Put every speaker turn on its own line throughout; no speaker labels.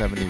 171.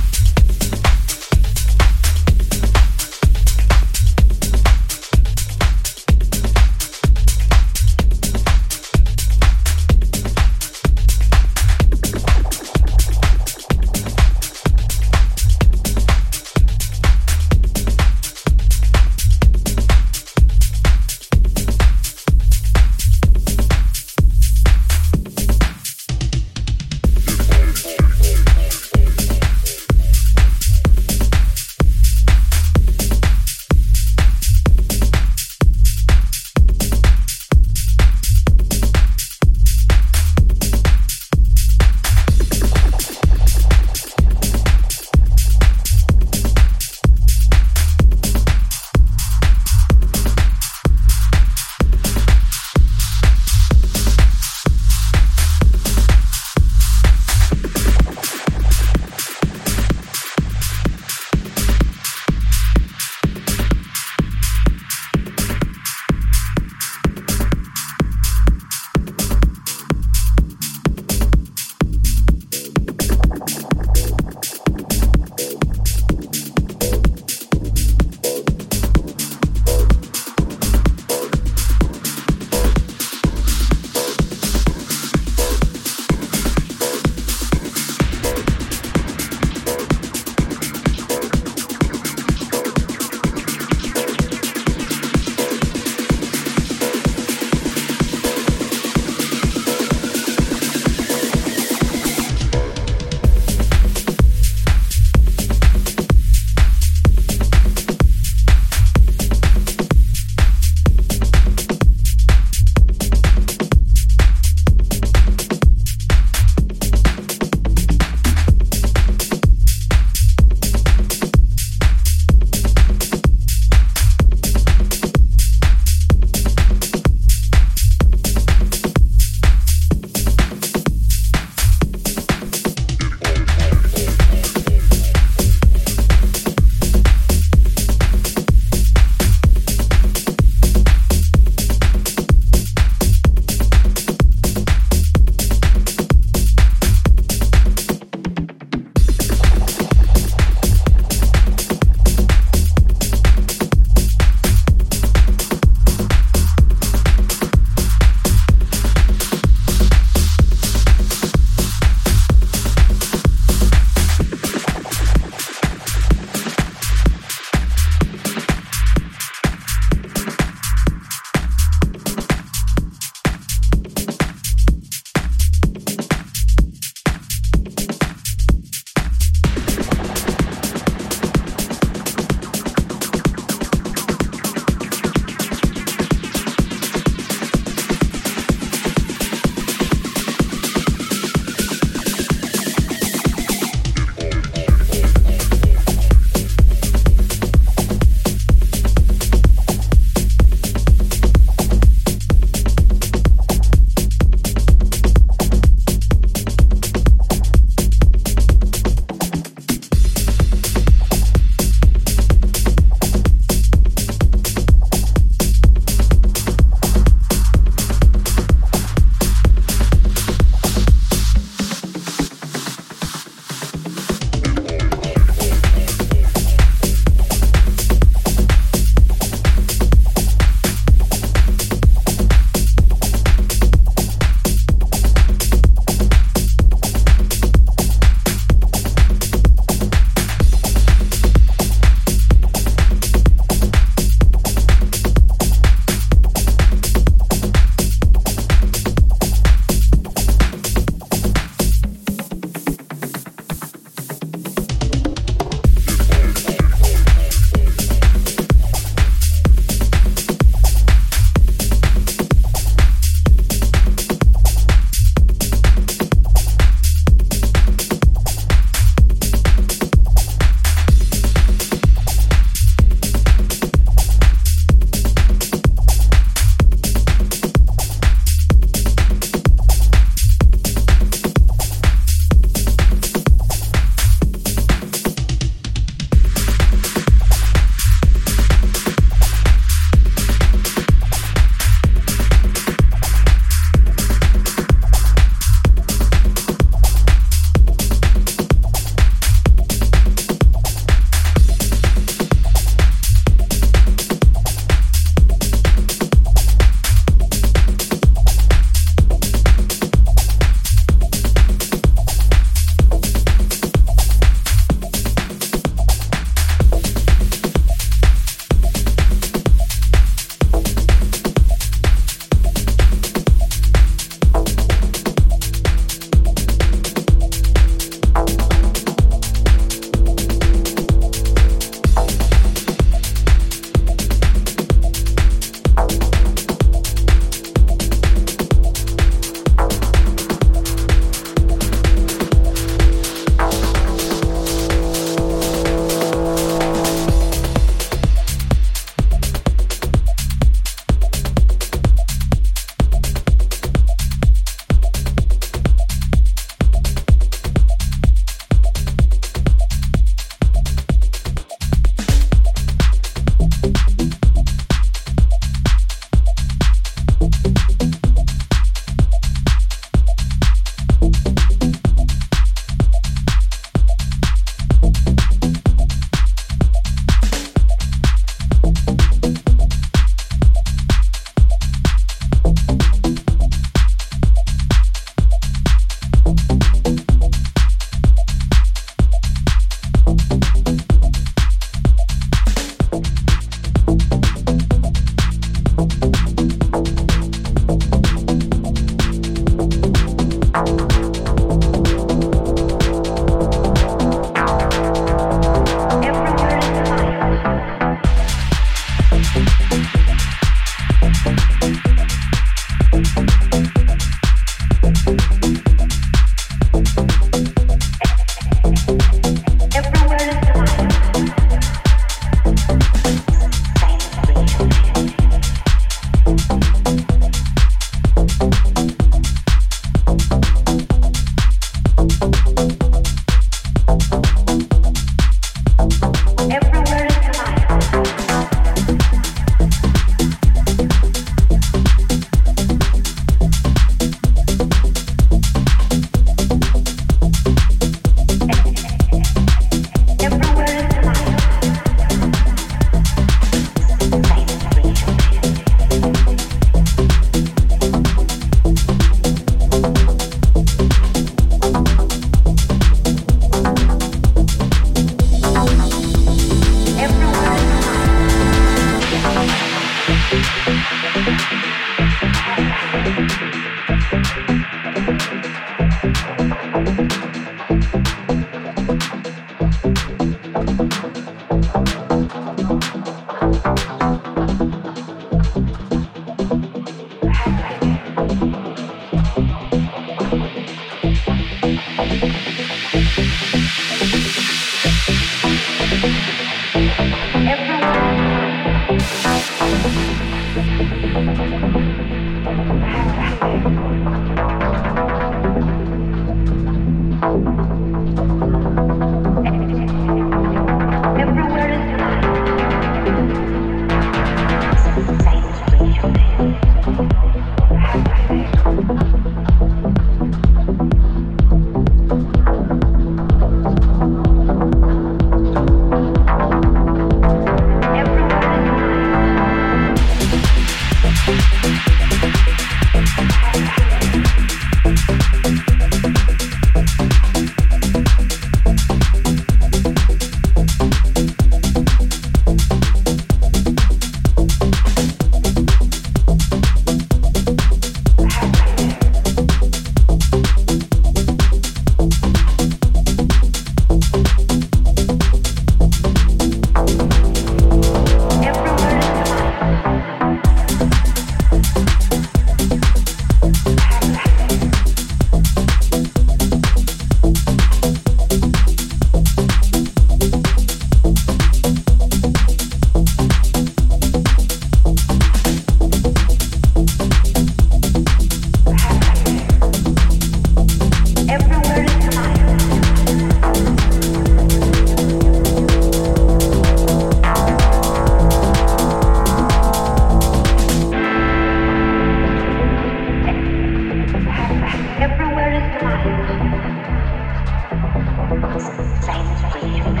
Flame breathing.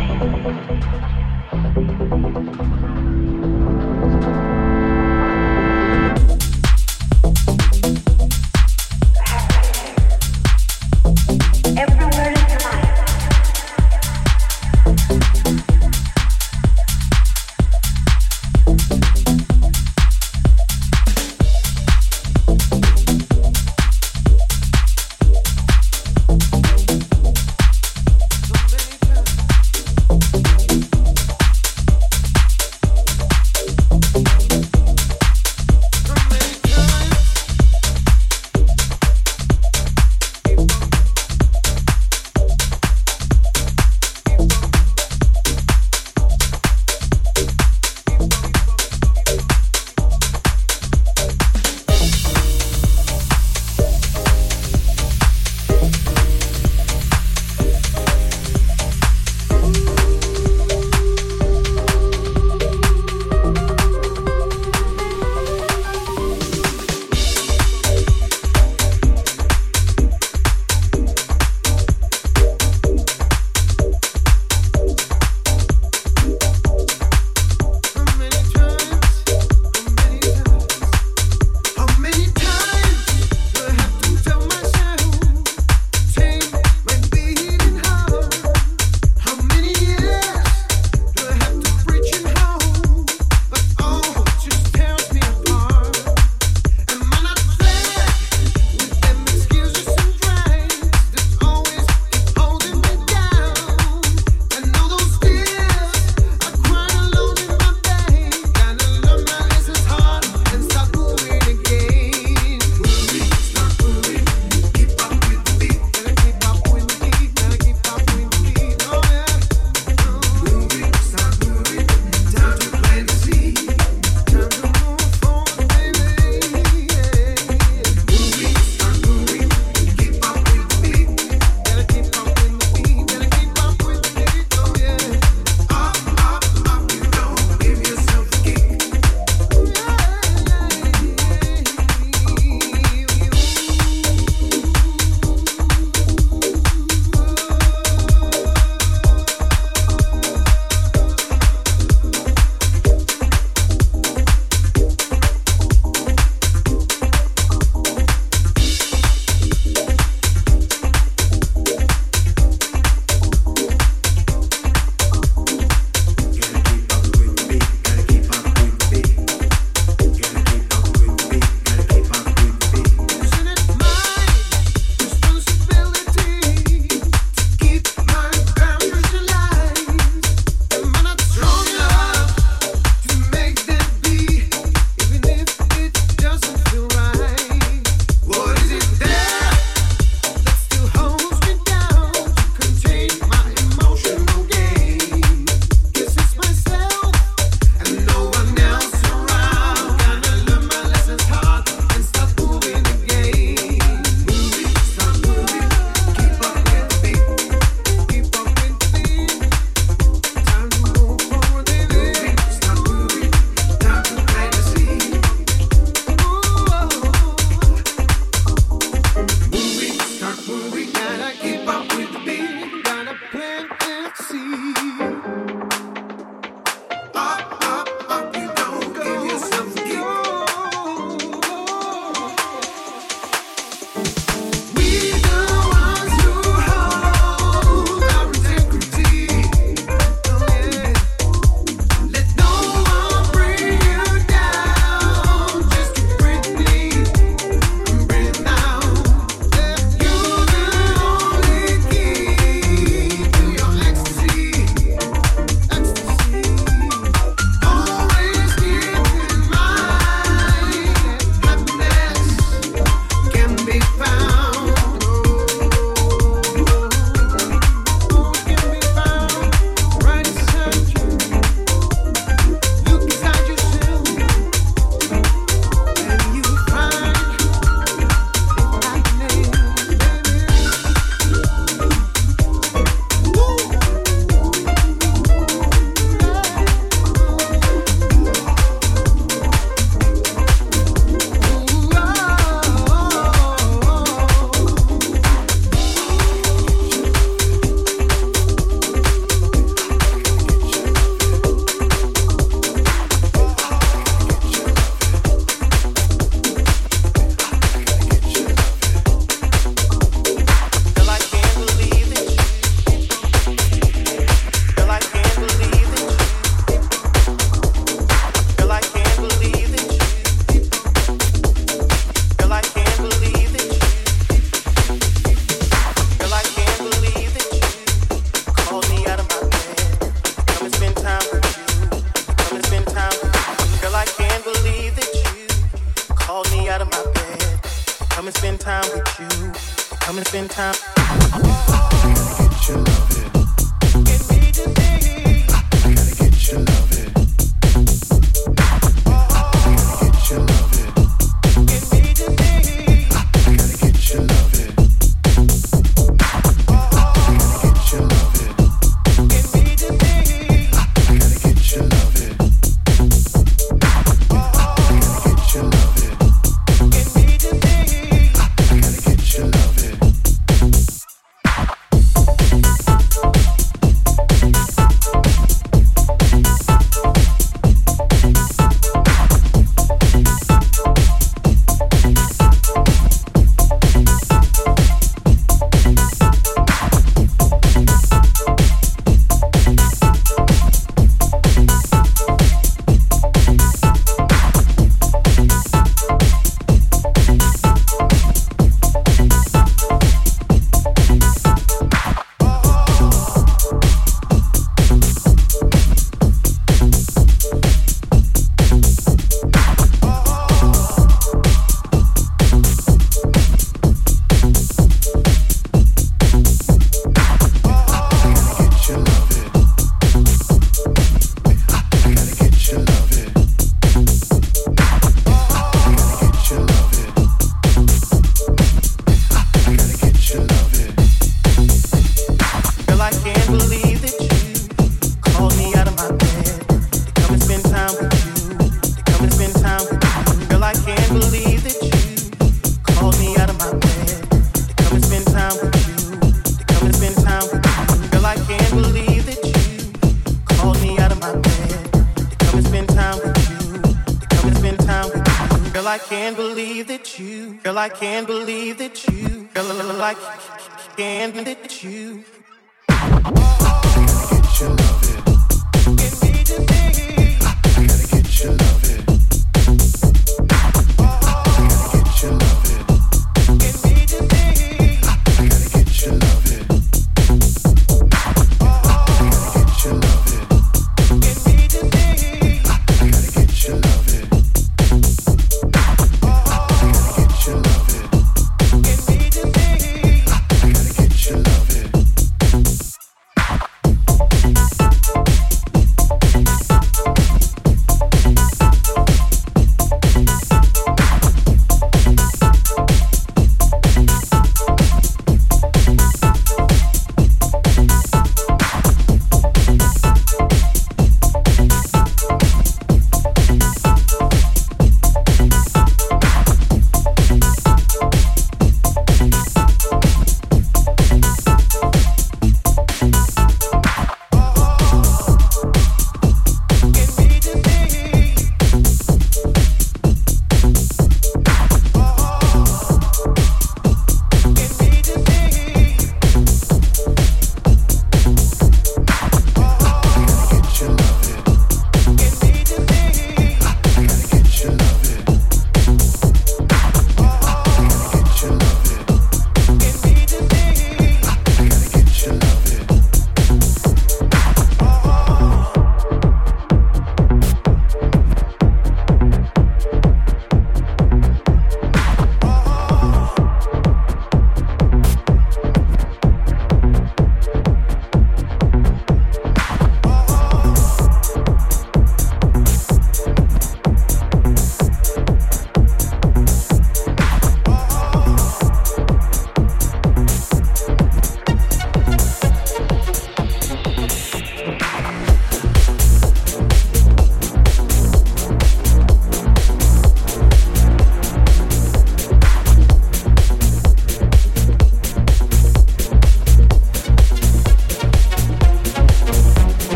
That you.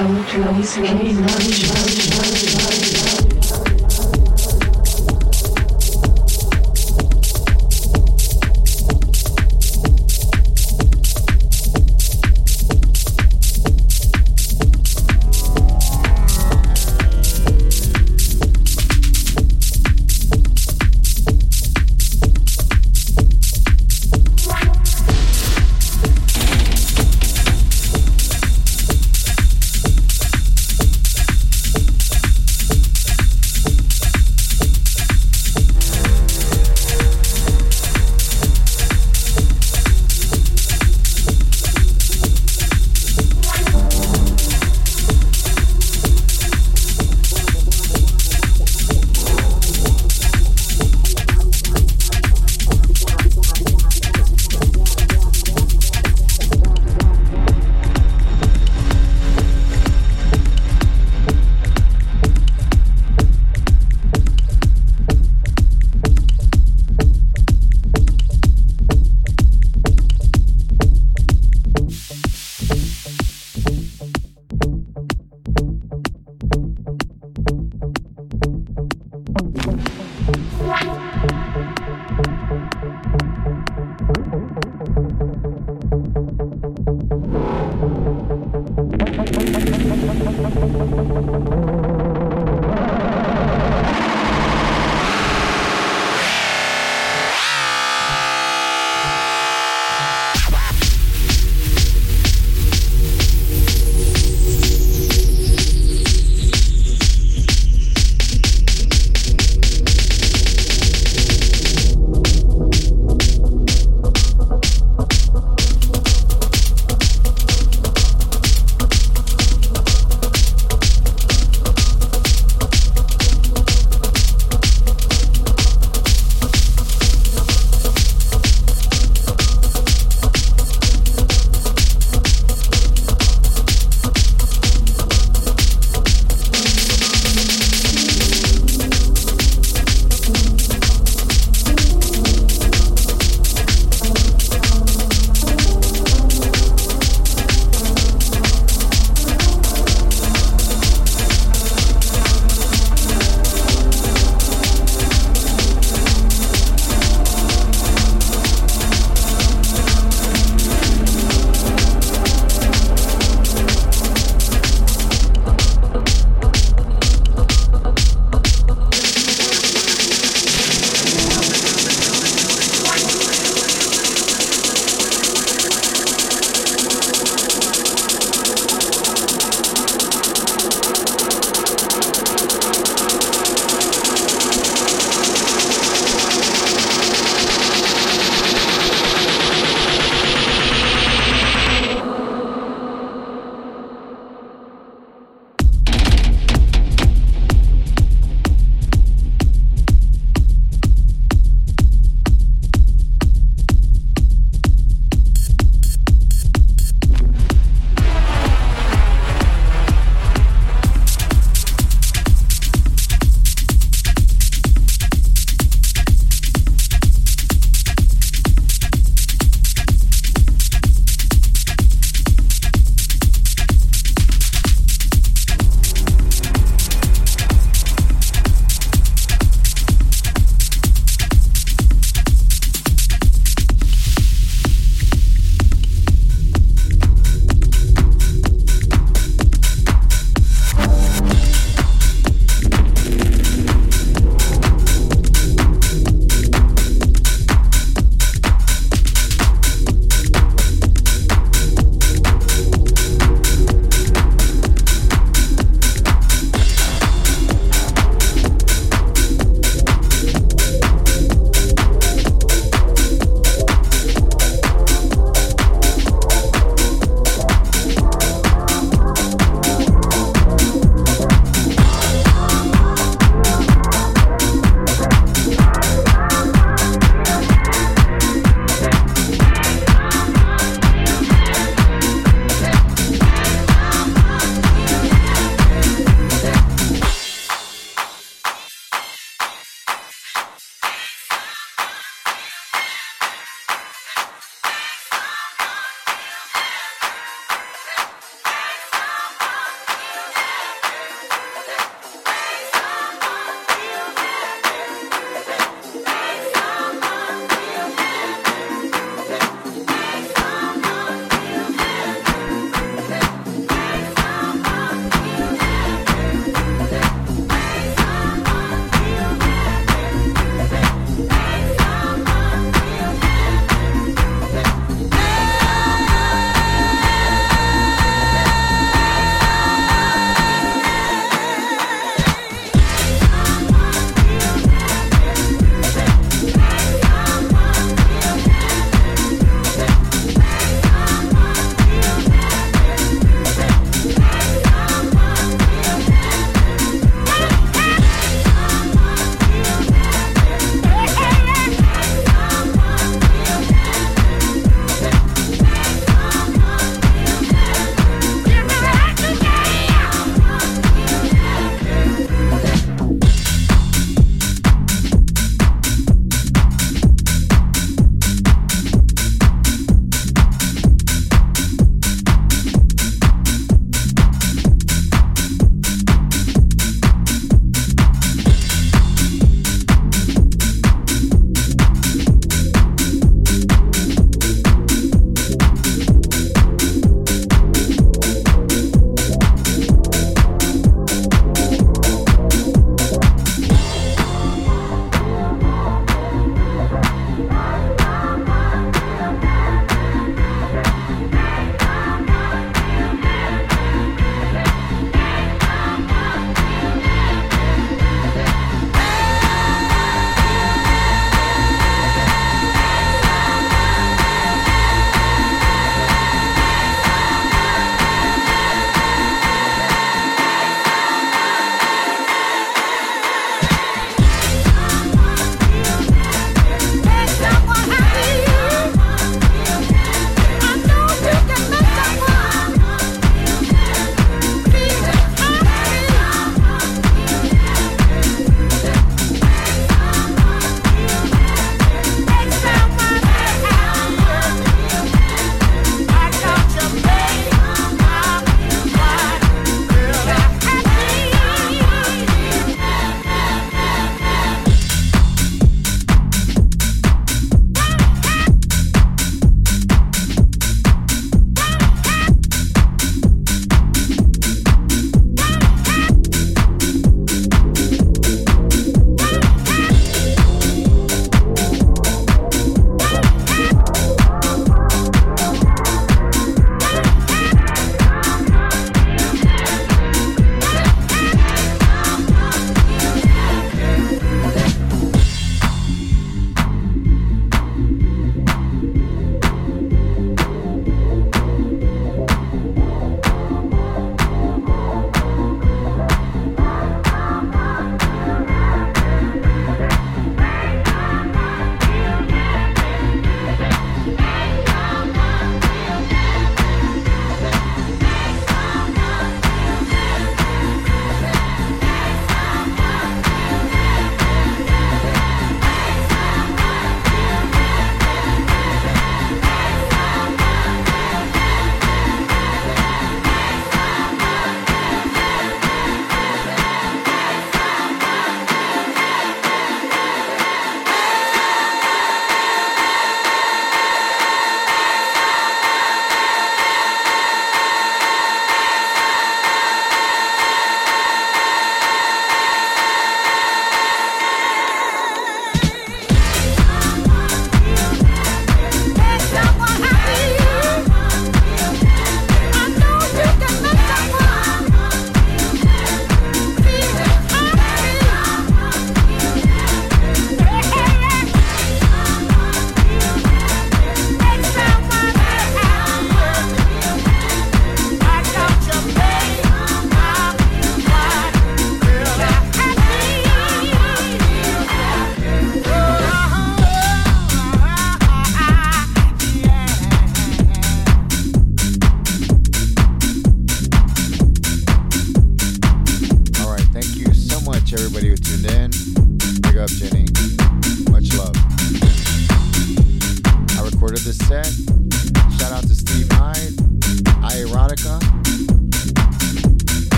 come to me,
sweet love, love, love, love, love.